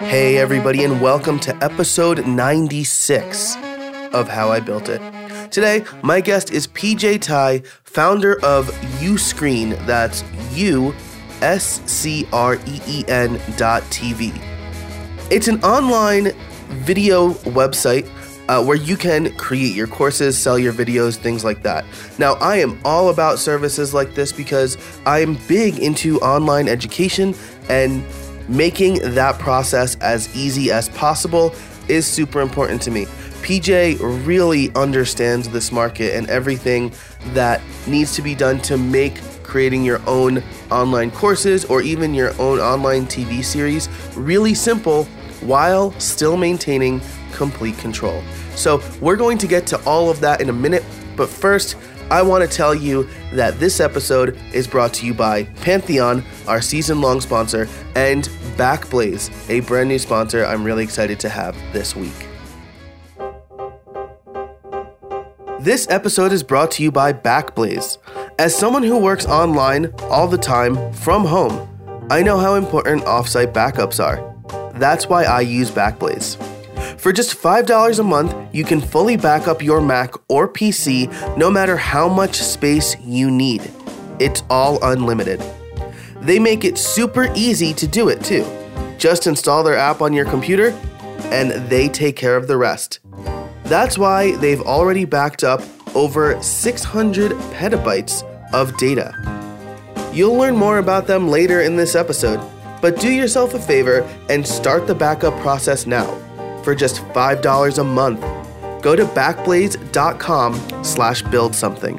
Hey, everybody, and welcome to episode 96 of How I Built It. Today, my guest is PJ Taei, founder of Uscreen. That's U S C R E E N dot TV. It's an online video website uh, where you can create your courses, sell your videos, things like that. Now, I am all about services like this because I am big into online education and making that process as easy as possible is super important to me. PJ really understands this market and everything that needs to be done to make creating your own online courses or even your own online TV series really simple while still maintaining complete control. So, we're going to get to all of that in a minute, but first, I want to tell you that this episode is brought to you by Pantheon, our season long sponsor, and Backblaze, a brand new sponsor I'm really excited to have this week. This episode is brought to you by Backblaze. As someone who works online all the time from home, I know how important offsite backups are. That's why I use Backblaze. For just $5 a month, you can fully back up your Mac or PC no matter how much space you need. It's all unlimited. They make it super easy to do it too. Just install their app on your computer and they take care of the rest. That's why they've already backed up over 600 petabytes of data. You'll learn more about them later in this episode, but do yourself a favor and start the backup process now for just $5 a month. Go to backblaze.com slash build something.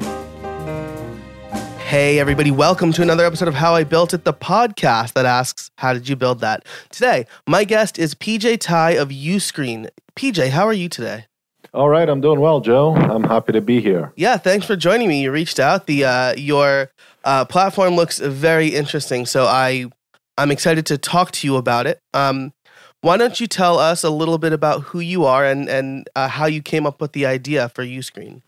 Hey, everybody, welcome to another episode of How I Built It, the podcast that asks, How did you build that? Today, my guest is PJ Taei of Uscreen. PJ, how are you today? All right, I'm doing well, Joe. I'm happy to be here. Yeah, thanks for joining me. You reached out. The uh, your uh, platform looks very interesting, so I I'm excited to talk to you about it. Um, why don't you tell us a little bit about who you are and and uh, how you came up with the idea for Uscreen?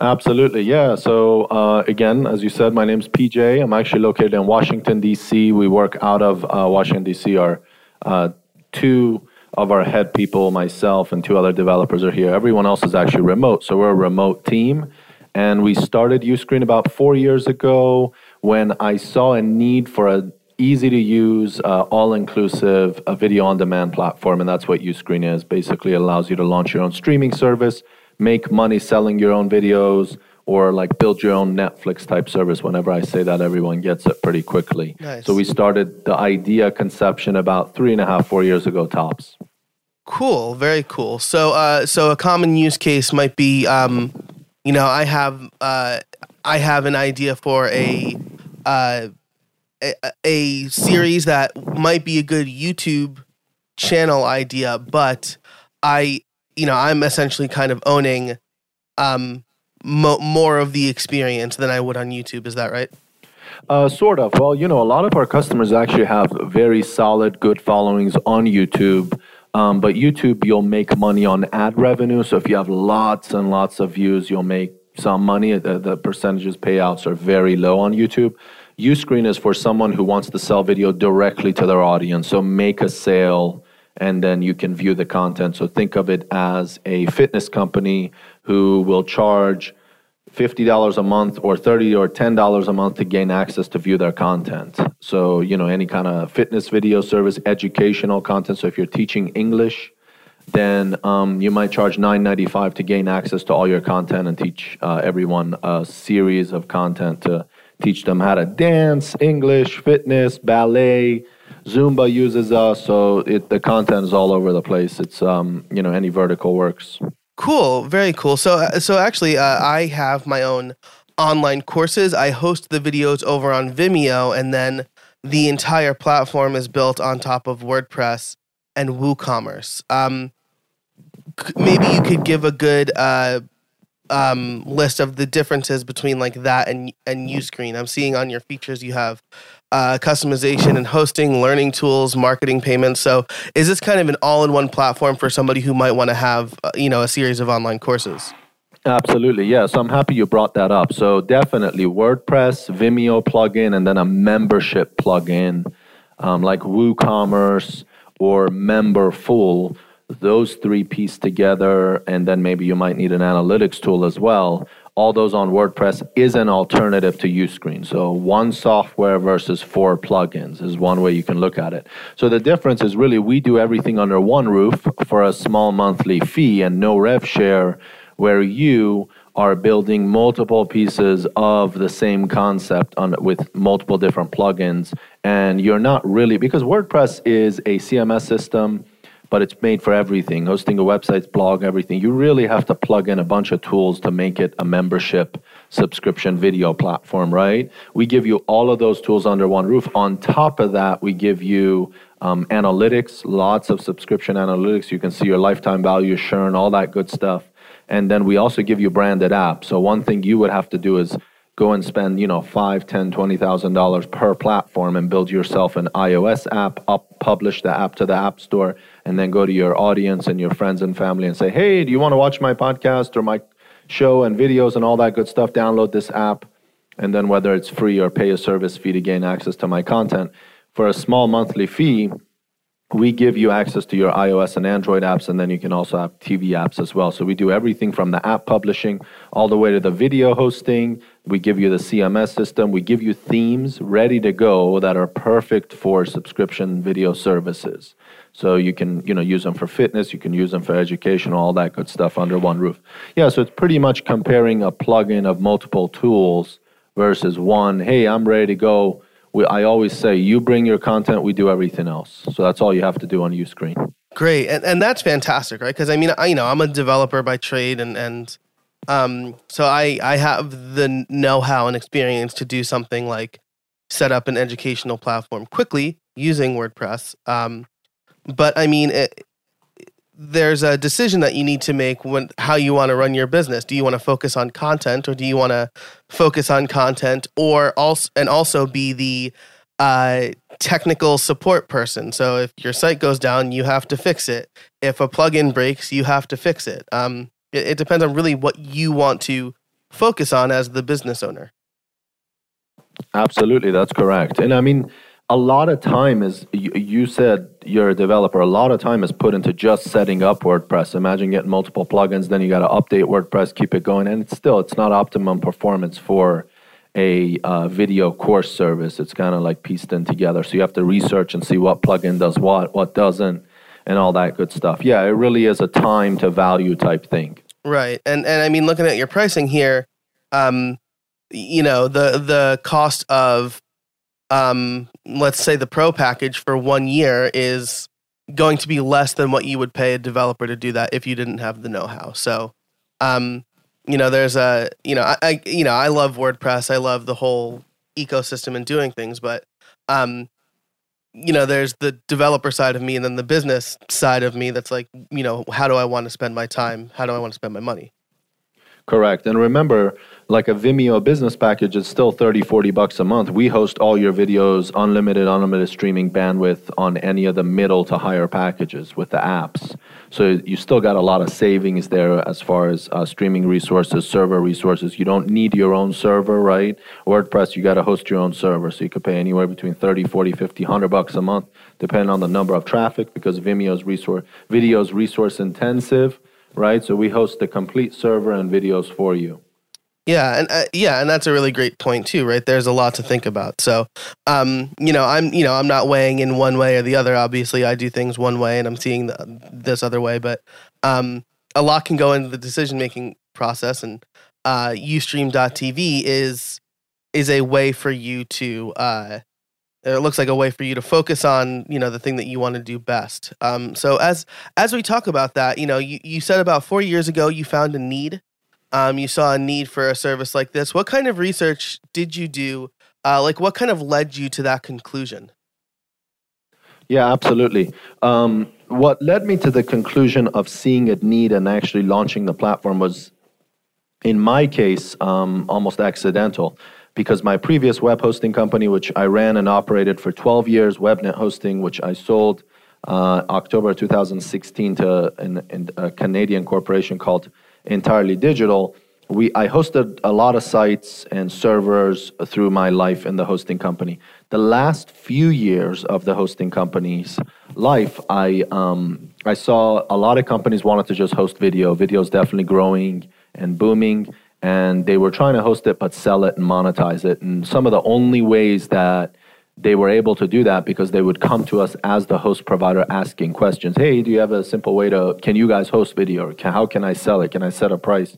Absolutely, yeah. So uh, again, as you said, my name's PJ. I'm actually located in Washington D.C. We work out of uh, Washington D.C. Our uh, two of our head people, myself and two other developers are here. Everyone else is actually remote, so we're a remote team. And we started Uscreen about four years ago when I saw a need for a easy to use, uh, all inclusive a video on demand platform. And that's what Uscreen is. Basically, it allows you to launch your own streaming service, make money selling your own videos, or like build your own Netflix type service. Whenever I say that, everyone gets it pretty quickly. Nice. So we started the idea conception about three and a half, four years ago, tops. Cool, very cool. So, uh, so a common use case might be, um, you know, I have, uh, I have an idea for a, uh, a, a series that might be a good YouTube channel idea, but I, you know, I'm essentially kind of owning, um, mo- more of the experience than I would on YouTube. Is that right? Uh, sort of. Well, you know, a lot of our customers actually have very solid, good followings on YouTube. Um, but YouTube, you'll make money on ad revenue. So if you have lots and lots of views, you'll make some money. The, the percentages payouts are very low on YouTube. Uscreen is for someone who wants to sell video directly to their audience. So make a sale and then you can view the content. So think of it as a fitness company who will charge $50 a month or 30 or $10 a month to gain access to view their content. So, you know, any kind of fitness video service, educational content. So if you're teaching English, then um, you might charge $9.95 to gain access to all your content and teach uh, everyone a series of content to teach them how to dance, English, fitness, ballet. Zumba uses us, so it, the content is all over the place. It's um, you know any vertical works. Cool, very cool. So, uh, so actually, uh, I have my own online courses. I host the videos over on Vimeo, and then the entire platform is built on top of WordPress and WooCommerce. Um, maybe you could give a good uh, um, list of the differences between like that and and Uscreen. I'm seeing on your features you have uh, customization and hosting, learning tools, marketing payments. So, is this kind of an all-in-one platform for somebody who might want to have uh, you know a series of online courses? Absolutely, yeah. So I'm happy you brought that up. So definitely WordPress, Vimeo plugin, and then a membership plugin um, like WooCommerce or memberful those three piece together and then maybe you might need an analytics tool as well. All those on wordpress is an alternative to uscreen. So one software versus four plugins is one way you can look at it. So the difference is really we do everything under one roof for a small monthly fee and no rev share where you are building multiple pieces of the same concept on with multiple different plugins. And you're not really because WordPress is a CMS system but it's made for everything. Hosting a website blog everything. You really have to plug in a bunch of tools to make it a membership subscription video platform right? We give you all of those tools under one roof. On top of that we give you um, analytics lots of subscription analytics. You can see your lifetime value churn all that good stuff. And then we also give you branded apps. So one thing you would have to do is go and spend, you know, five, ten, twenty thousand dollars per platform and build yourself an iOS app, up publish the app to the app store, and then go to your audience and your friends and family and say, Hey, do you want to watch my podcast or my show and videos and all that good stuff? Download this app. And then whether it's free or pay a service fee to gain access to my content. For a small monthly fee, we give you access to your iOS and Android apps, and then you can also have TV apps as well. So we do everything from the app publishing all the way to the video hosting. We give you the CMS system. We give you themes ready to go that are perfect for subscription video services. So you can you know use them for fitness, you can use them for education, all that good stuff under one roof. Yeah, so it's pretty much comparing a plugin of multiple tools versus one. Hey, I'm ready to go we, I always say, you bring your content, we do everything else. So that's all you have to do on Uscreen. Great, and and that's fantastic, right? Because I mean, I you know I'm a developer by trade, and and um, so I I have the know-how and experience to do something like set up an educational platform quickly using WordPress. Um, but I mean, it, there's a decision that you need to make when how you want to run your business. Do you want to focus on content or do you want to focus on content or also and also be the uh, technical support person. So if your site goes down, you have to fix it. If a plugin breaks, you have to fix it. Um, it, it depends on really what you want to focus on as the business owner. Absolutely, that's correct. And I mean, a lot of time is you, said you're a developer a lot of time is put into just setting up wordpress. Imagine getting multiple plugins then you got to update wordpress keep it going and it's still it's not optimum performance for a uh, video course service. It's kind of like pieced in together. So you have to research and see what plugin does what what doesn't and all that good stuff. Yeah it really is a time to value type thing. Right and and i mean looking at your pricing here um you know the the cost of um, let's say the pro package for one year is going to be less than what you would pay a developer to do that if you didn't have the know-how. So, um, you know, there's a, you know, I, I, you know, I love WordPress. I love the whole ecosystem and doing things, but, um, you know, there's the developer side of me and then the business side of me that's like, you know, how do I want to spend my time? How do I want to spend my money? Correct. And remember, like a Vimeo business package is still 30, 40 bucks a month. We host all your videos, unlimited, unlimited streaming bandwidth on any of the middle to higher packages with the apps. So you still got a lot of savings there as far as uh, streaming resources, server resources. You don't need your own server, right? WordPress, you got to host your own server. So you could pay anywhere between 30, 40, 50, 100 bucks a month, depending on the number of traffic, because Vimeo's resource, video's resource intensive right? So we host the complete server and videos for you. Yeah, and uh, yeah, and that's a really great point too, right? There's a lot to think about. So, um, you know, I'm you know I'm not weighing in one way or the other. Obviously, I do things one way, and I'm seeing the, this other way. But um, a lot can go into the decision making process, and uh, UStream.tv is is a way for you to uh, it looks like a way for you to focus on you know the thing that you want to do best. Um, so as as we talk about that you know you, you said about four years ago you found a need. Um, you saw a need for a service like this. What kind of research did you do? Uh, like what kind of led you to that conclusion? Yeah absolutely. Um, what led me to the conclusion of seeing a need and actually launching the platform was in my case um, almost accidental because my previous web hosting company, which I ran and operated for 12 years, WebNet Hosting, which I sold uh, October 2016 to an, an, a Canadian corporation called Entirely Digital, we I hosted a lot of sites and servers through my life in the hosting company. The last few years of the hosting company's life, I um, I saw a lot of companies wanted to just host video. Video is definitely growing and booming, and they were trying to host it but sell it and monetize it. And some of the only ways that they were able to do that because they would come to us as the host provider asking questions. Hey, do you have a simple way to? Can you guys host video? Can, how can I sell it? Can I set a price?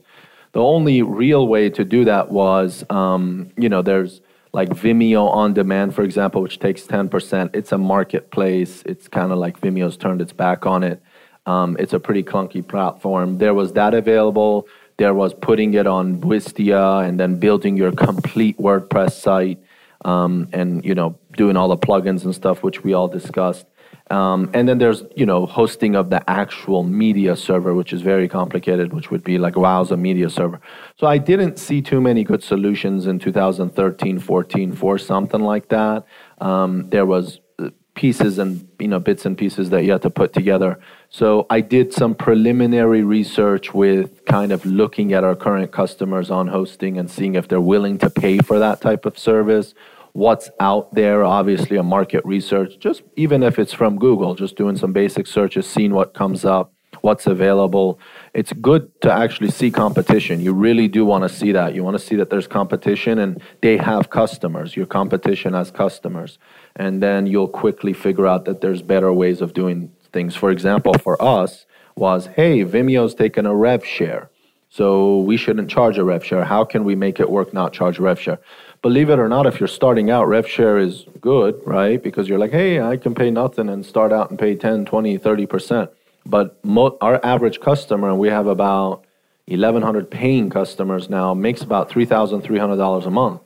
The only real way to do that was, um, you know, there's like Vimeo on demand, for example, which takes 10%. It's a marketplace. It's kind of like Vimeo's turned its back on it. Um, it's a pretty clunky platform. There was that available. There was putting it on Wistia and then building your complete WordPress site um, and, you know, doing all the plugins and stuff, which we all discussed. Um, and then there's you know hosting of the actual media server, which is very complicated, which would be like Wowza media server. So I didn't see too many good solutions in 2013, 14 for something like that. Um, there was uh, pieces and you know bits and pieces that you had to put together. So I did some preliminary research with kind of looking at our current customers on hosting and seeing if they're willing to pay for that type of service what's out there, obviously a market research, just even if it's from Google, just doing some basic searches, seeing what comes up, what's available. It's good to actually see competition. You really do want to see that. You want to see that there's competition and they have customers. Your competition has customers. And then you'll quickly figure out that there's better ways of doing things. For example, for us was, hey, Vimeo's taken a rev share. So we shouldn't charge a rev share. How can we make it work not charge rev share? believe it or not, if you're starting out, rev share is good, right? Because you're like, hey, I can pay nothing and start out and pay 10, 20, 30%. But mo- our average customer, and we have about 1,100 paying customers now, makes about $3,300 a month.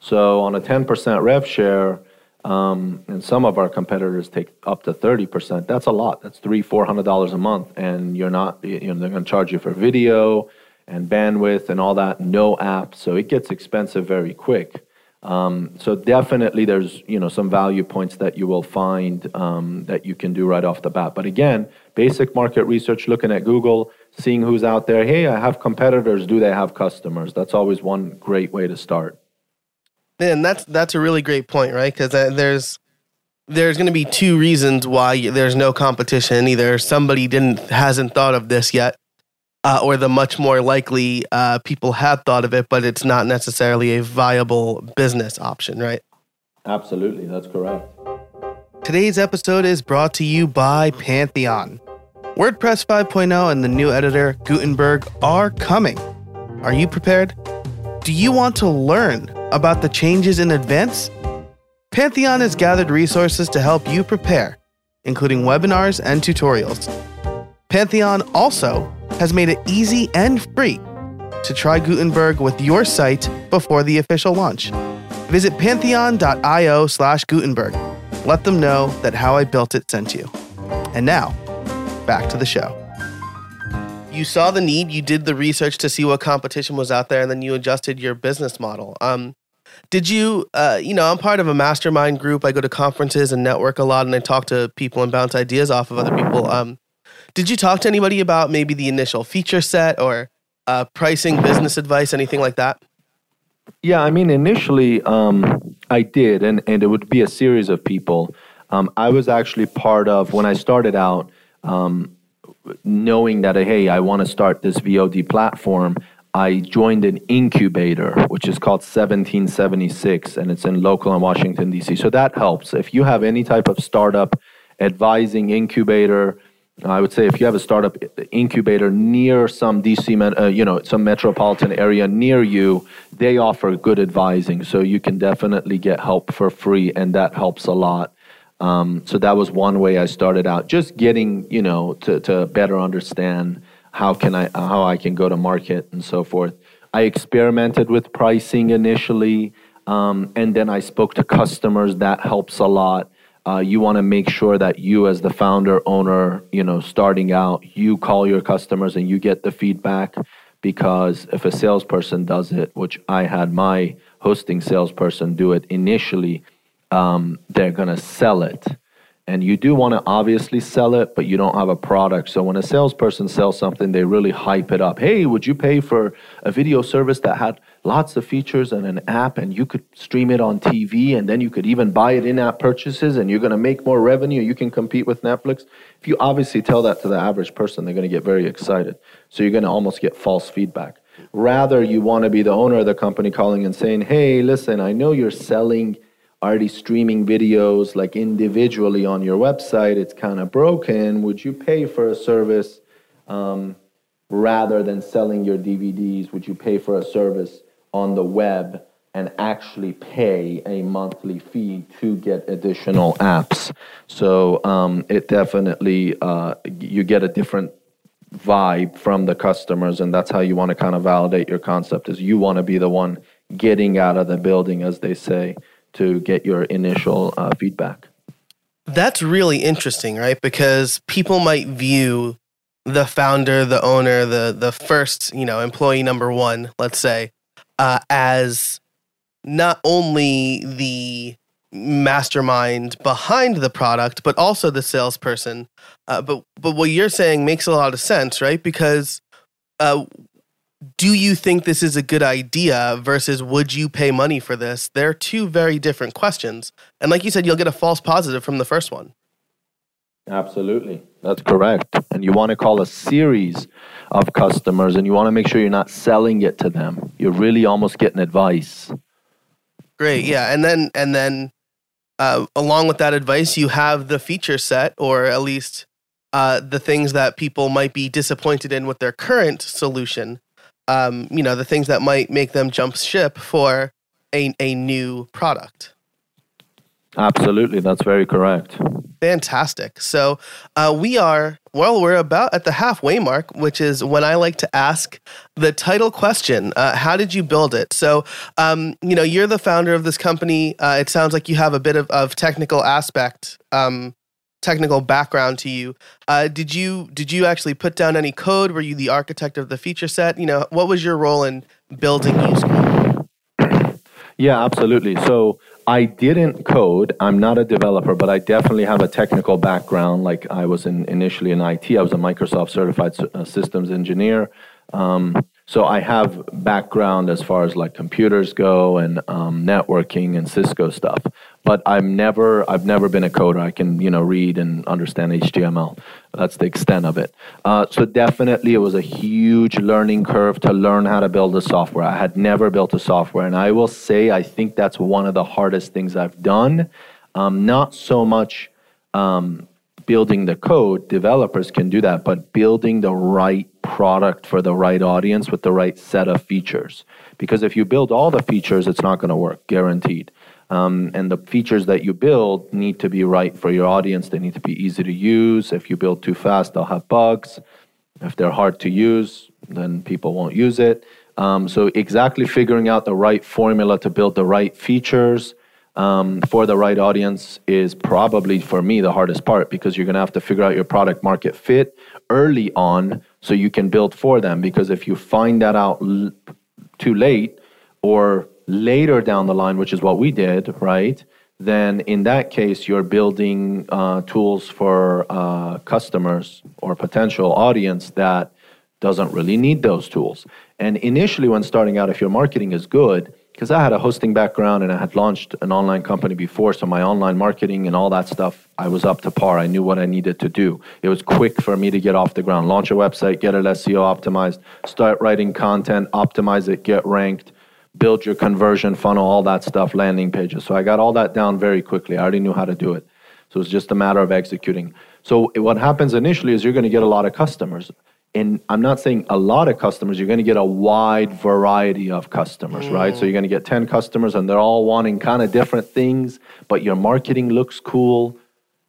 So on a 10% rev share, um, and some of our competitors take up to 30%. That's a lot. That's three, $400 a month. And you're not, you know, they're going to charge you for video and bandwidth and all that, no app. So it gets expensive very quick. Um, so definitely there's you know some value points that you will find um, that you can do right off the bat. But again, basic market research, looking at Google, seeing who's out there. Hey, I have competitors. Do they have customers? That's always one great way to start. And that's that's a really great point, right? Because uh, there's there's going to be two reasons why there's no competition. Either somebody didn't hasn't thought of this yet, uh, or the much more likely uh, people have thought of it, but it's not necessarily a viable business option, right? Absolutely, that's correct. Today's episode is brought to you by Pantheon. WordPress 5.0 and the new editor, Gutenberg, are coming. Are you prepared? Do you want to learn about the changes in advance? Pantheon has gathered resources to help you prepare, including webinars and tutorials. Pantheon also has made it easy and free to try Gutenberg with your site before the official launch. Visit pantheon.io slash Gutenberg. Let them know that How I Built It sent you. And now, back to the show. You saw the need, you did the research to see what competition was out there, and then you adjusted your business model. Um, did you, uh, you know, I'm part of a mastermind group. I go to conferences and network a lot, and I talk to people and bounce ideas off of other people. Um, did you talk to anybody about maybe the initial feature set or uh, pricing, business advice, anything like that? Yeah, I mean, initially um, I did, and, and it would be a series of people. Um, I was actually part of, when I started out, um, knowing that, hey, I want to start this VOD platform, I joined an incubator, which is called 1776, and it's in local in Washington, D.C. So that helps. If you have any type of startup advising incubator, I would say if you have a startup incubator near some DC, uh, you know, some metropolitan area near you, they offer good advising. So you can definitely get help for free, and that helps a lot. Um, so that was one way I started out, just getting, you know, to, to better understand how can I how I can go to market and so forth. I experimented with pricing initially, um, and then I spoke to customers. That helps a lot uh, you want to make sure that you as the founder owner you know starting out you call your customers and you get the feedback because if a salesperson does it which i had my hosting salesperson do it initially um, they're going to sell it and you do want to obviously sell it, but you don't have a product. So when a salesperson sells something, they really hype it up. Hey, would you pay for a video service that had lots of features and an app, and you could stream it on TV, and then you could even buy it in app purchases, and you're going to make more revenue? You can compete with Netflix. If you obviously tell that to the average person, they're going to get very excited. So you're going to almost get false feedback. Rather, you want to be the owner of the company calling and saying, hey, listen, I know you're selling already streaming videos like individually on your website, it's kind of broken. Would you pay for a service um, rather than selling your DVDs? Would you pay for a service on the web and actually pay a monthly fee to get additional apps? So um, it definitely, uh, you get a different vibe from the customers and that's how you want to kind of validate your concept is you want to be the one getting out of the building as they say to get your initial uh, feedback. That's really interesting, right? Because people might view the founder, the owner, the the first, you know, employee number one, let's say, uh, as not only the mastermind behind the product, but also the salesperson. Uh, but but what you're saying makes a lot of sense, right? Because uh, do you think this is a good idea versus would you pay money for this? They're two very different questions. And like you said, you'll get a false positive from the first one. Absolutely. That's correct. And you want to call a series of customers and you want to make sure you're not selling it to them. You're really almost getting advice. Great. Yeah. And then, and then, uh, along with that advice, you have the feature set, or at least uh, the things that people might be disappointed in with their current solution um, you know, the things that might make them jump ship for a, a new product. Absolutely, that's very correct. Fantastic. So uh, we are, well, we're about at the halfway mark, which is when I like to ask the title question uh, How did you build it? So, um, you know, you're the founder of this company. Uh, it sounds like you have a bit of, of technical aspect um, technical background to you. Uh, did you did you actually put down any code? Were you the architect of the feature set? You know, what was your role in building Uscreen? Yeah, absolutely. So I didn't code. I'm not a developer, but I definitely have a technical background. Like I was in, initially in IT. I was a Microsoft certified uh, systems engineer. Um, so I have background as far as like computers go and um, networking and Cisco stuff. But I've never I've never been a coder. I can you know read and understand HTML. That's the extent of it. Uh, so definitely it was a huge learning curve to learn how to build a software. I had never built a software, and I will say I think that's one of the hardest things I've done. Um, not so much um, building the code, developers can do that, but building the right product for the right audience with the right set of features. Because if you build all the features, it's not going to work, guaranteed. Um, and the features that you build need to be right for your audience. They need to be easy to use. If you build too fast, they'll have bugs. If they're hard to use, then people won't use it. Um, so, exactly figuring out the right formula to build the right features um, for the right audience is probably for me the hardest part because you're going to have to figure out your product market fit early on so you can build for them because if you find that out l- too late or later down the line which is what we did right then in that case you're building uh, tools for uh, customers or potential audience that doesn't really need those tools and initially when starting out if your marketing is good because I had a hosting background and I had launched an online company before, so my online marketing and all that stuff, I was up to par. I knew what I needed to do. It was quick for me to get off the ground, launch a website, get it SEO optimized, start writing content, optimize it, get ranked, build your conversion funnel, all that stuff, landing pages. So I got all that down very quickly. I already knew how to do it. So it's just a matter of executing. So what happens initially is you're going to get a lot of customers and I'm not saying a lot of customers, you're going to get a wide variety of customers, mm. right? So you're going to get 10 customers and they're all wanting kind of different things, but your marketing looks cool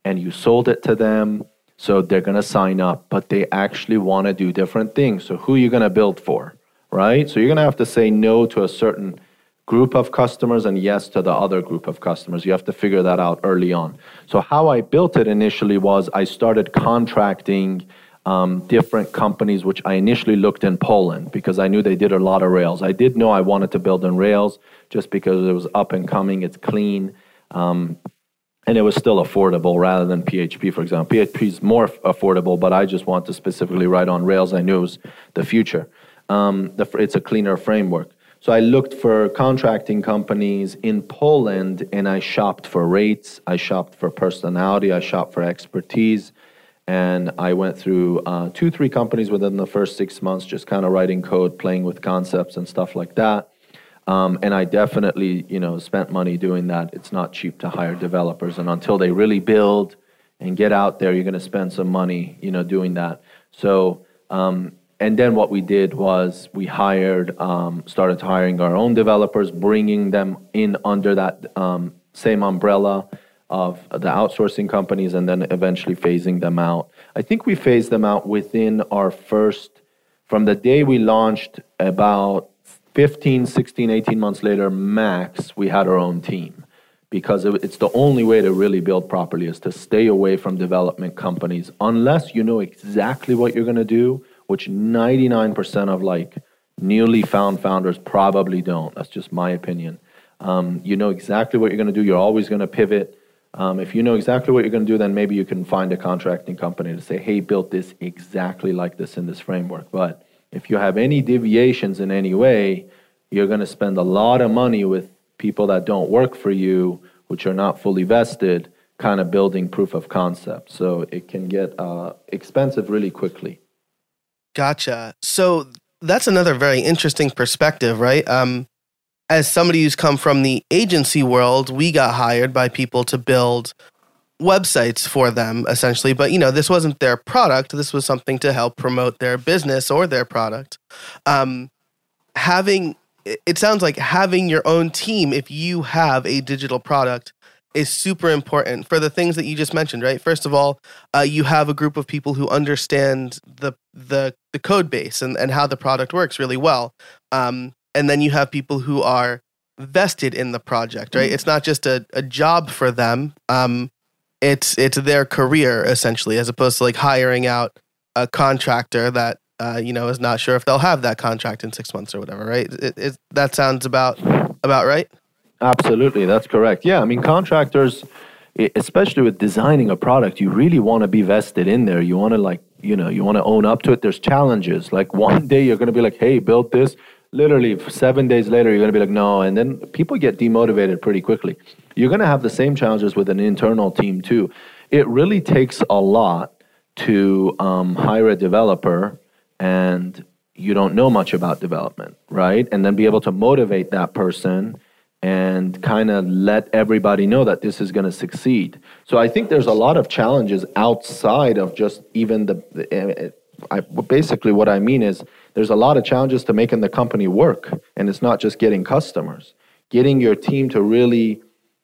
and you sold it to them. So they're going to sign up, but they actually want to do different things. So who are you going to build for, right? So you're going to have to say no to a certain group of customers and yes to the other group of customers. You have to figure that out early on. So how I built it initially was I started contracting um, different companies, which I initially looked in Poland because I knew they did a lot of Rails. I did know I wanted to build in Rails just because it was up and coming, it's clean. Um, and it was still affordable rather than PHP, for example. PHP is more affordable, but I just want to specifically write on Rails. I knew it was the future. Um, the, it's a cleaner framework. So I looked for contracting companies in Poland and I shopped for rates, I shopped for personality, I shopped for expertise. And I went through uh, two, three companies within the first six months, just kind of writing code, playing with concepts and stuff like that. Um, and I definitely, you know, spent money doing that. It's not cheap to hire developers, and until they really build and get out there, you're going to spend some money, you know, doing that. So, um, and then what we did was we hired, um, started hiring our own developers, bringing them in under that um, same umbrella of the outsourcing companies, and then eventually phasing them out. I think we phased them out within our first, from the day we launched, about 15, 16, 18 months later, max, we had our own team because it's the only way to really build properly is to stay away from development companies unless you know exactly what you're going to do which 99% of like newly found founders probably don't. That's just my opinion. Um, you know exactly what you're going to do. You're always going to pivot. Um, if you know exactly what you're going to do, then maybe you can find a contracting company to say, hey, build this exactly like this in this framework. But if you have any deviations in any way, you're going to spend a lot of money with people that don't work for you, which are not fully vested, kind of building proof of concept. So it can get uh, expensive really quickly. Gotcha. So that's another very interesting perspective, right? Um, as somebody who's come from the agency world, we got hired by people to build websites for them essentially but you know this wasn't their product this was something to help promote their business or their product um, having it sounds like having your own team if you have a digital product is super important for the things that you just mentioned, right? First of all, uh, you have a group of people who understand the the the code base and, and how the product works really well. Um, and then you have people who are vested in the project, right? Mm-hmm. It's not just a, a job for them. Um, it's it's their career essentially, as opposed to like hiring out a contractor that uh, you know is not sure if they'll have that contract in six months or whatever, right? It, it, that sounds about about right. Absolutely, that's correct. Yeah, I mean, contractors, especially with designing a product, you really want to be vested in there. You want to like, you know, you want to own up to it. There's challenges. Like one day you're going to be like, "Hey, build this." Literally, seven days later, you're going to be like, "No," and then people get demotivated pretty quickly. You're going to have the same challenges with an internal team too. It really takes a lot to um, hire a developer and you don't know much about development, right? And then be able to motivate that person and kind of let everybody know that this is going to succeed. So I think there's a lot of challenges outside of just even the. the I, basically, what I mean is there's a lot of challenges to making the company work, and it's not just getting customers. Getting your team to really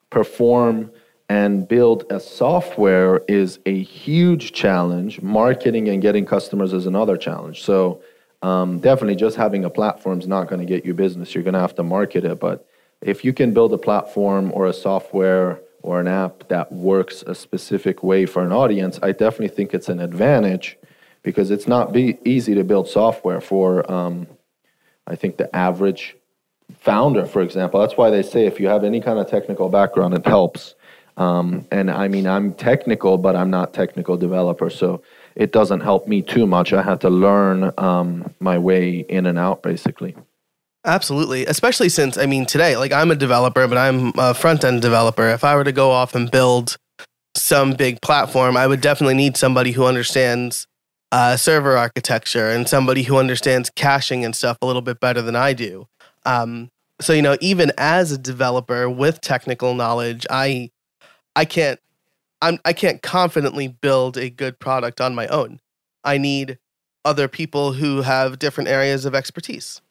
perform and build a software is a huge challenge. Marketing and getting customers is another challenge. So um, definitely, just having a platform is not going to get you business. You're going to have to market it, but if you can build a platform or a software or an app that works a specific way for an audience, I definitely think it's an advantage because it's not be easy to build software for, um, I think, the average founder, for example. That's why they say if you have any kind of technical background, it helps. Um, and I mean, I'm technical, but I'm not technical developer, so it doesn't help me too much. I had to learn um, my way in and out, basically. Absolutely, especially since I mean today, like I'm a developer, but I'm a front end developer. If I were to go off and build some big platform, I would definitely need somebody who understands uh, server architecture and somebody who understands caching and stuff a little bit better than I do. Um, so you know, even as a developer with technical knowledge, I I can't I'm I can't confidently build a good product on my own. I need other people who have different areas of expertise.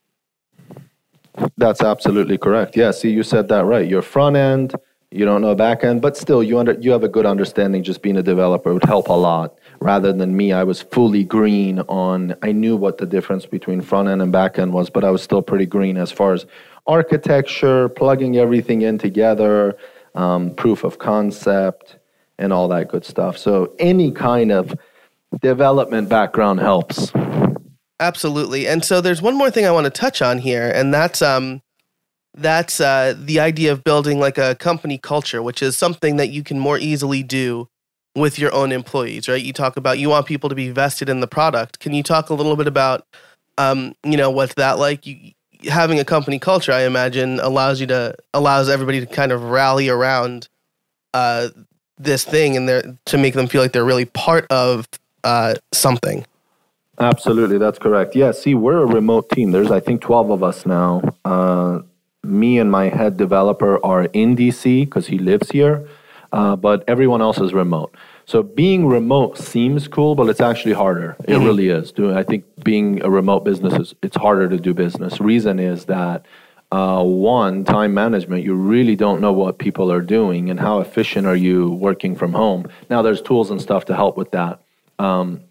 That's absolutely correct. Yeah, see, you said that right. Your front end, you don't know back end, but still, you under you have a good understanding. Just being a developer would help a lot. Rather than me, I was fully green on. I knew what the difference between front end and back end was, but I was still pretty green as far as architecture, plugging everything in together, um, proof of concept, and all that good stuff. So any kind of development background helps. Absolutely. And so there's one more thing I want to touch on here, and that's um, that's uh, the idea of building like a company culture, which is something that you can more easily do with your own employees, right? You talk about you want people to be vested in the product. Can you talk a little bit about, um, you know, what's that like? You, having a company culture, I imagine, allows you to allows everybody to kind of rally around uh, this thing and they to make them feel like they're really part of uh, something. Absolutely, that's correct. Yeah, see, we're a remote team. There's, I think, 12 of us now. Uh, me and my head developer are in DC because he lives here, uh, but everyone else is remote. So being remote seems cool, but it's actually harder. It mm-hmm. really is. I think being a remote business is it's harder to do business. Reason is that uh, one time management. You really don't know what people are doing and how efficient are you working from home. Now there's tools and stuff to help with that. Um,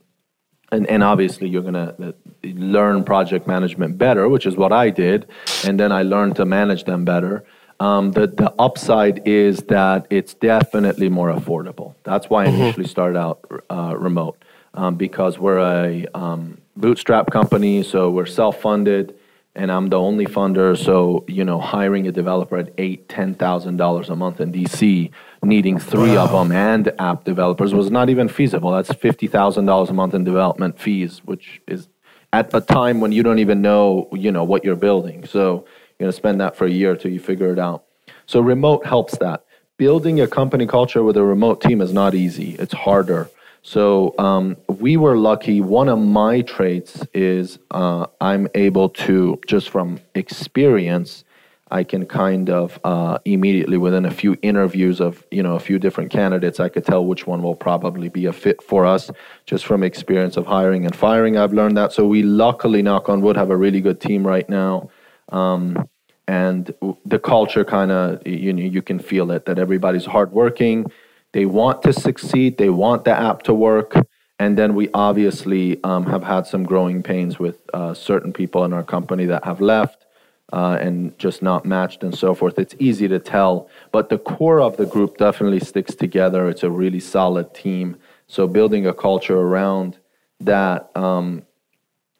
and, and obviously you're going to uh, learn project management better, which is what I did. And then I learned to manage them better. Um, the, the upside is that it's definitely more affordable. That's why I mm-hmm. initially started out uh, remote um, because we're a um, bootstrap company, so we're self funded and I'm the only funder. So you know, hiring a developer at eight, ten thousand dollars a month in DC, needing three wow. of them and app developers was not even feasible. That's fifty thousand dollars a month in development fees, which is at a time when you don't even know you know what you're building. So you're gonna spend that for a year till you figure it out. So remote helps that. Building a company culture with a remote team is not easy. It's harder. So um, we were lucky. One of my traits is uh, I'm able to, just from experience, I can kind of uh, immediately within a few interviews of you know a few different candidates, I could tell which one will probably be a fit for us. Just from experience of hiring and firing, I've learned that. So we luckily, knock on wood, have a really good team right now. Um, and the culture kind of you know you can feel it that everybody's hardworking they want to succeed, they want the app to work. And then we obviously um, have had some growing pains with uh, certain people in our company that have left uh, and just not matched and so forth. It's easy to tell, but the core of the group definitely sticks together. It's a really solid team. So building a culture around that, um,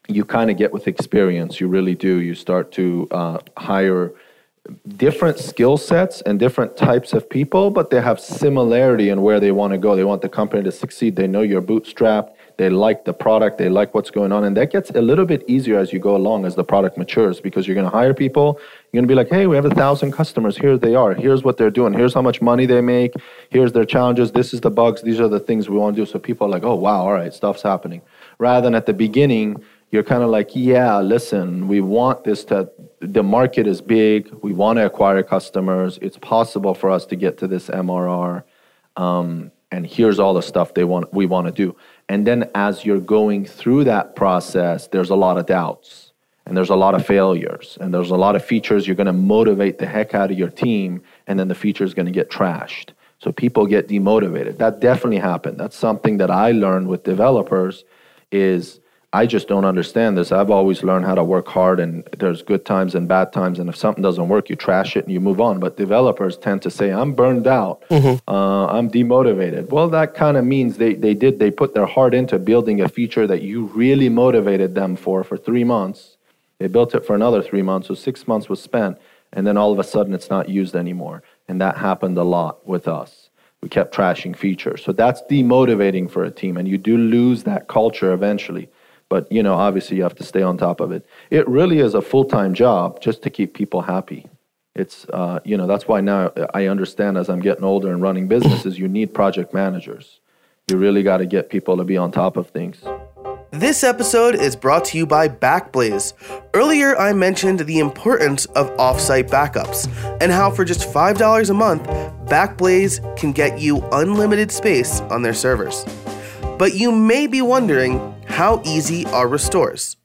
you kind of get with experience. You really do. You start to uh, hire different skill sets and different types of people, but they have similarity in where they want to go. They want the company to succeed. They know you're bootstrapped. They like the product. They like what's going on. And that gets a little bit easier as you go along as the product matures because you're going to hire people. You're going to be like, hey, we have a thousand customers. Here they are. Here's what they're doing. Here's how much money they make. Here's their challenges. This is the bugs. These are the things we want to do. So people are like, oh, wow, all right, stuff's happening. Rather than at the beginning, you're kind of like, yeah, listen, we want this to, the market is big. We want to acquire customers. It's possible for us to get to this MRR. Um, and here's all the stuff they want, we want to do. And then as you're going through that process, there's a lot of doubts and there's a lot of failures and there's a lot of features you're going to motivate the heck out of your team and then the feature is going to get trashed. So people get demotivated. That definitely happened. That's something that I learned with developers is I just don't understand this. I've always learned how to work hard, and there's good times and bad times. And if something doesn't work, you trash it and you move on. But developers tend to say, "I'm burned out. Mm-hmm. Uh, I'm demotivated." Well, that kind of means they they did they put their heart into building a feature that you really motivated them for for three months. They built it for another three months, so six months was spent, and then all of a sudden it's not used anymore. And that happened a lot with us. We kept trashing features, so that's demotivating for a team, and you do lose that culture eventually but you know obviously you have to stay on top of it it really is a full-time job just to keep people happy it's uh, you know that's why now i understand as i'm getting older and running businesses you need project managers you really got to get people to be on top of things this episode is brought to you by Backblaze. Earlier, I mentioned the importance of offsite backups and how for just $5 a month, Backblaze can get you unlimited space on their servers. But you may be wondering how easy are restores?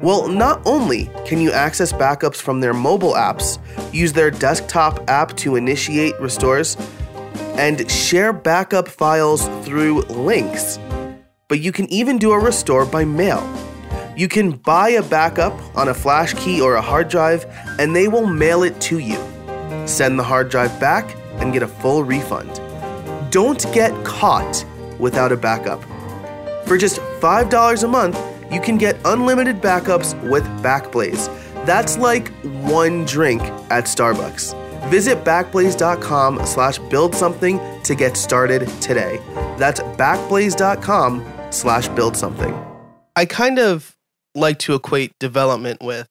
Well, not only can you access backups from their mobile apps, use their desktop app to initiate restores, and share backup files through links, but you can even do a restore by mail. You can buy a backup on a flash key or a hard drive, and they will mail it to you. Send the hard drive back and get a full refund. Don't get caught without a backup. For just $5 a month, you can get unlimited backups with Backblaze. That's like one drink at Starbucks. Visit backblaze.com slash build something to get started today. That's backblaze.com slash build something. I kind of like to equate development with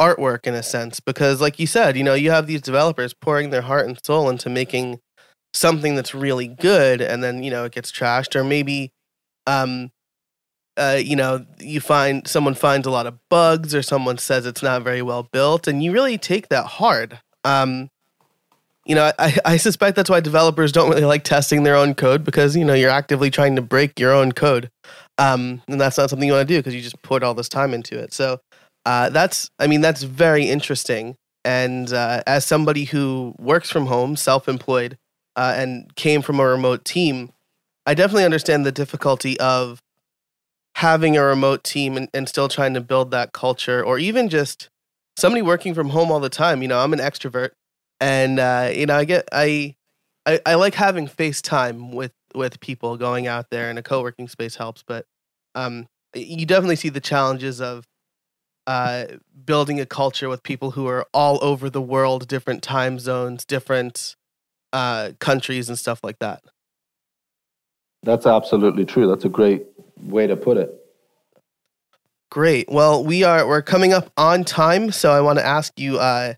artwork in a sense because like you said, you know, you have these developers pouring their heart and soul into making something that's really good and then, you know, it gets trashed or maybe um uh, you know, you find someone finds a lot of bugs or someone says it's not very well built, and you really take that hard. Um, you know, I, I suspect that's why developers don't really like testing their own code because, you know, you're actively trying to break your own code. Um, and that's not something you want to do because you just put all this time into it. So uh, that's, I mean, that's very interesting. And uh, as somebody who works from home, self employed, uh, and came from a remote team, I definitely understand the difficulty of having a remote team and, and still trying to build that culture or even just somebody working from home all the time. You know, I'm an extrovert and uh, you know, I get I, I I like having FaceTime with with people going out there and a co-working space helps, but um you definitely see the challenges of uh, building a culture with people who are all over the world, different time zones, different uh, countries, and stuff like that. That's absolutely true. That's a great way to put it. Great. Well, we are we're coming up on time, so I want to ask you uh,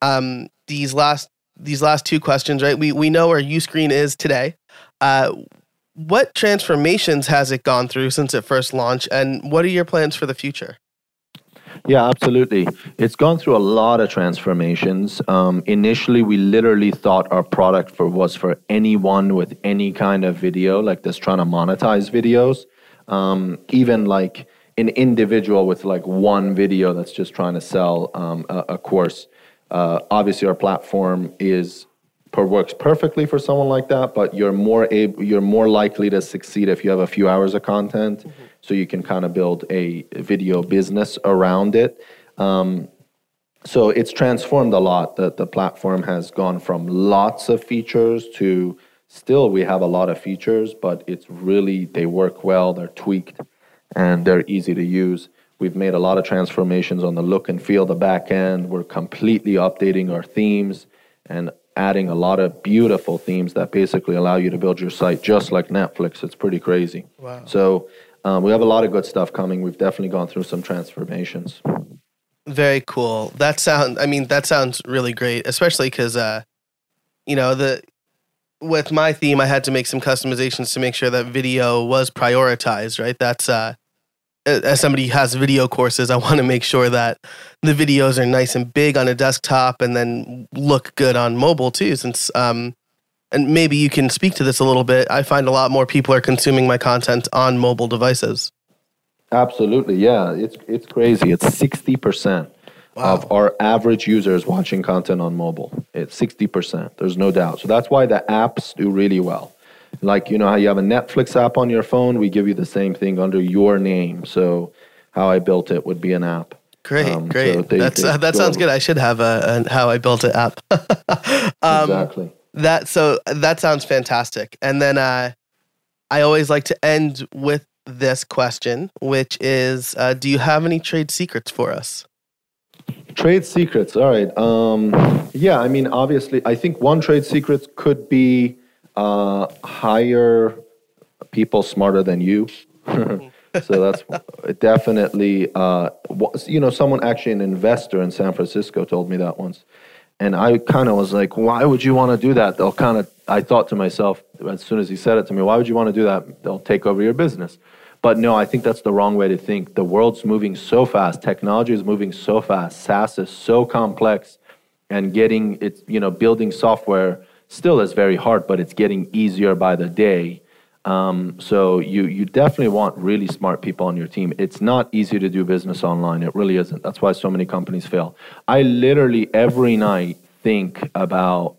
um, these last these last two questions. Right, we we know where Uscreen is today. Uh, what transformations has it gone through since it first launched, and what are your plans for the future? Yeah, absolutely. It's gone through a lot of transformations. Um, initially, we literally thought our product for was for anyone with any kind of video, like this trying to monetize videos. Um, even like an individual with like one video that's just trying to sell um, a, a, course. Uh, obviously, our platform is works perfectly for someone like that, but you're more able, you're more likely to succeed if you have a few hours of content, mm-hmm. so you can kind of build a video business around it. Um, so it's transformed a lot. The the platform has gone from lots of features to still we have a lot of features, but it's really they work well. They're tweaked and they're easy to use. We've made a lot of transformations on the look and feel, the back end. We're completely updating our themes and adding a lot of beautiful themes that basically allow you to build your site just like Netflix. It's pretty crazy. Wow. So um, we have a lot of good stuff coming. We've definitely gone through some transformations. Very cool. That sounds. I mean, that sounds really great, especially because, uh, you know, the with my theme, I had to make some customizations to make sure that video was prioritized. Right. That's uh, as somebody who has video courses, I want to make sure that the videos are nice and big on a desktop and then look good on mobile too. Since, um, and maybe you can speak to this a little bit. I find a lot more people are consuming my content on mobile devices. Absolutely, yeah, it's it's crazy. It's sixty percent wow. of our average users watching content on mobile. It's sixty percent. There's no doubt. So that's why the apps do really well like you know how you have a Netflix app on your phone, we give you the same thing under your name. So how I built it would be an app. Great, um, great. So they, That's they uh, that sounds good. I should have a, a, how I built it app. um, exactly. That so that sounds fantastic. And then uh, I always like to end with this question, which is, uh, do you have any trade secrets for us? Trade secrets. All right. Um, yeah. I mean, obviously, I think one trade secret could be uh, hire people smarter than you. so that's definitely, uh, you know, someone actually, an investor in San Francisco told me that once. And I kind of was like, why would you want to do that? They'll kind of, I thought to myself, as soon as he said it to me, why would you want to do that? They'll take over your business. But no, I think that's the wrong way to think. The world's moving so fast. Technology is moving so fast. SaaS is so complex, and getting it, you know, building software still is very hard, but it's getting easier by the day. Um, so you you definitely want really smart people on your team. It's not easy to do business online. It really isn't. That's why so many companies fail. I literally every night think about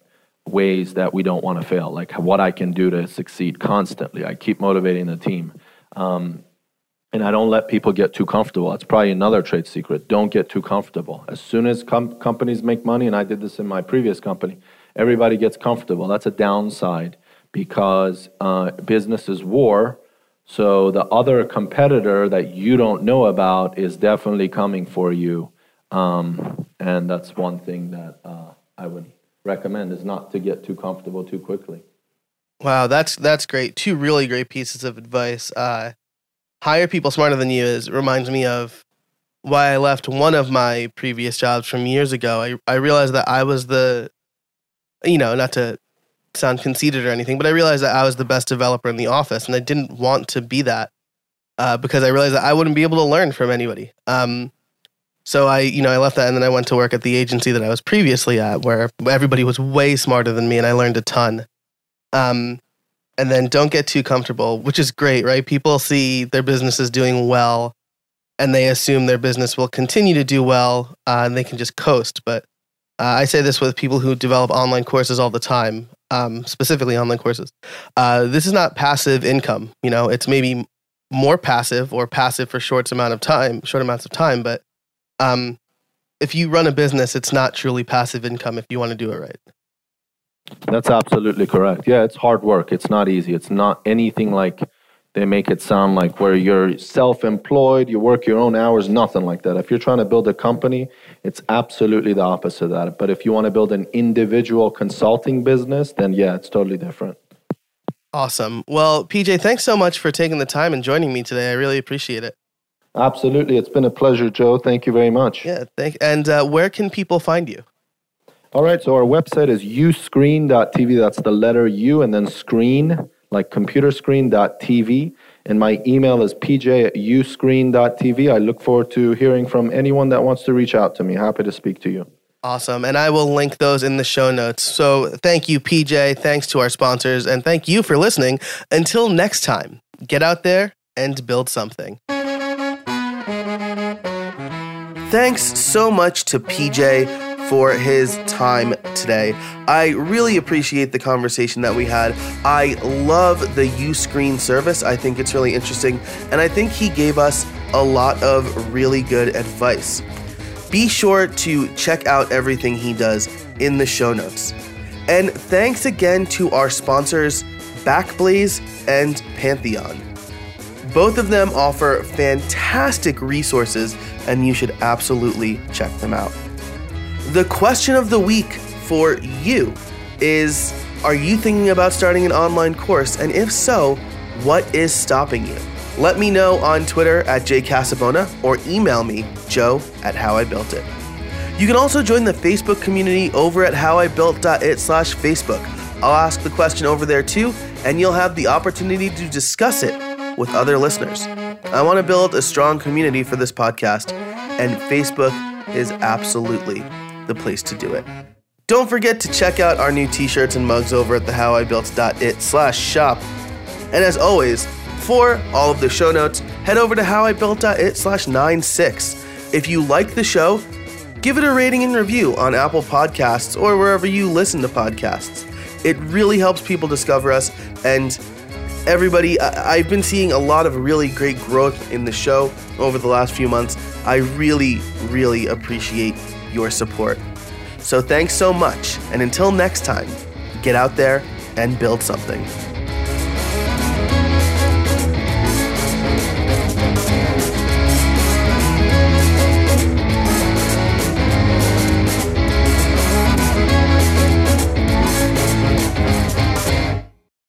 ways that we don't want to fail, like what I can do to succeed constantly. I keep motivating the team. Um, and I don't let people get too comfortable. That's probably another trade secret. Don't get too comfortable. As soon as com- companies make money, and I did this in my previous company, everybody gets comfortable. That's a downside because uh, business is war. So the other competitor that you don't know about is definitely coming for you. Um, and that's one thing that uh, I would recommend is not to get too comfortable too quickly. Wow, that's that's great. Two really great pieces of advice. Uh, hire people smarter than you is reminds me of why I left one of my previous jobs from years ago. I I realized that I was the, you know, not to sound conceited or anything, but I realized that I was the best developer in the office, and I didn't want to be that uh, because I realized that I wouldn't be able to learn from anybody. Um, so I, you know, I left that, and then I went to work at the agency that I was previously at, where everybody was way smarter than me, and I learned a ton. Um, and then don't get too comfortable, which is great, right? People see their businesses doing well, and they assume their business will continue to do well, uh, and they can just coast. But I say this with people who develop online courses all the time, um, specifically online courses. Uh, this is not passive income. You know, it's maybe more passive or passive for short amount of time, short amounts of time. But um, if you run a business, it's not truly passive income if you want to do it right. That's absolutely correct. Yeah, it's hard work. It's not easy. It's not anything like they make it sound like where you're self-employed, you work your own hours, nothing like that. If you're trying to build a company, it's absolutely the opposite of that. But if you want to build an individual consulting business, then yeah, it's totally different. Awesome. Well, PJ, thanks so much for taking the time and joining me today. I really appreciate it. Absolutely. It's been a pleasure, Joe. Thank you very much. Yeah, thank and uh, where can people find you? All right, so our website is uscreen.tv. That's the letter U and then screen, like computer screen.tv. And my email is pj at uscreen.tv. I look forward to hearing from anyone that wants to reach out to me. Happy to speak to you. Awesome. And I will link those in the show notes. So thank you, PJ. Thanks to our sponsors. And thank you for listening. Until next time, get out there and build something. Thanks so much to PJ for his time today. I really appreciate the conversation that we had. I love the Uscreen service. I think it's really interesting. And I think he gave us a lot of really good advice. Be sure to check out everything he does in the show notes. And thanks again to our sponsors, Backblaze and Pantheon. Both of them offer fantastic resources, and you should absolutely check them out. The question of the week for you is Are you thinking about starting an online course? And if so, what is stopping you? Let me know on Twitter at jcasabona or email me, joe at howibuiltit. You can also join the Facebook community over at howibuilt.it slash Facebook. I'll ask the question over there too, and you'll have the opportunity to discuss it with other listeners. I want to build a strong community for this podcast, and Facebook is absolutely the place to do it. Don't forget to check out our new t-shirts and mugs over at the howibuilt.it slash shop. And as always, for all of the show notes, head over to howibuilt.it slash 96. If you like the show, give it a rating and review on Apple Podcasts or wherever you listen to podcasts. It really helps people discover us, and everybody, I- I've been seeing a lot of really great growth in the show over the last few months. I really, really appreciate your support. So thanks so much, and until next time, get out there and build something.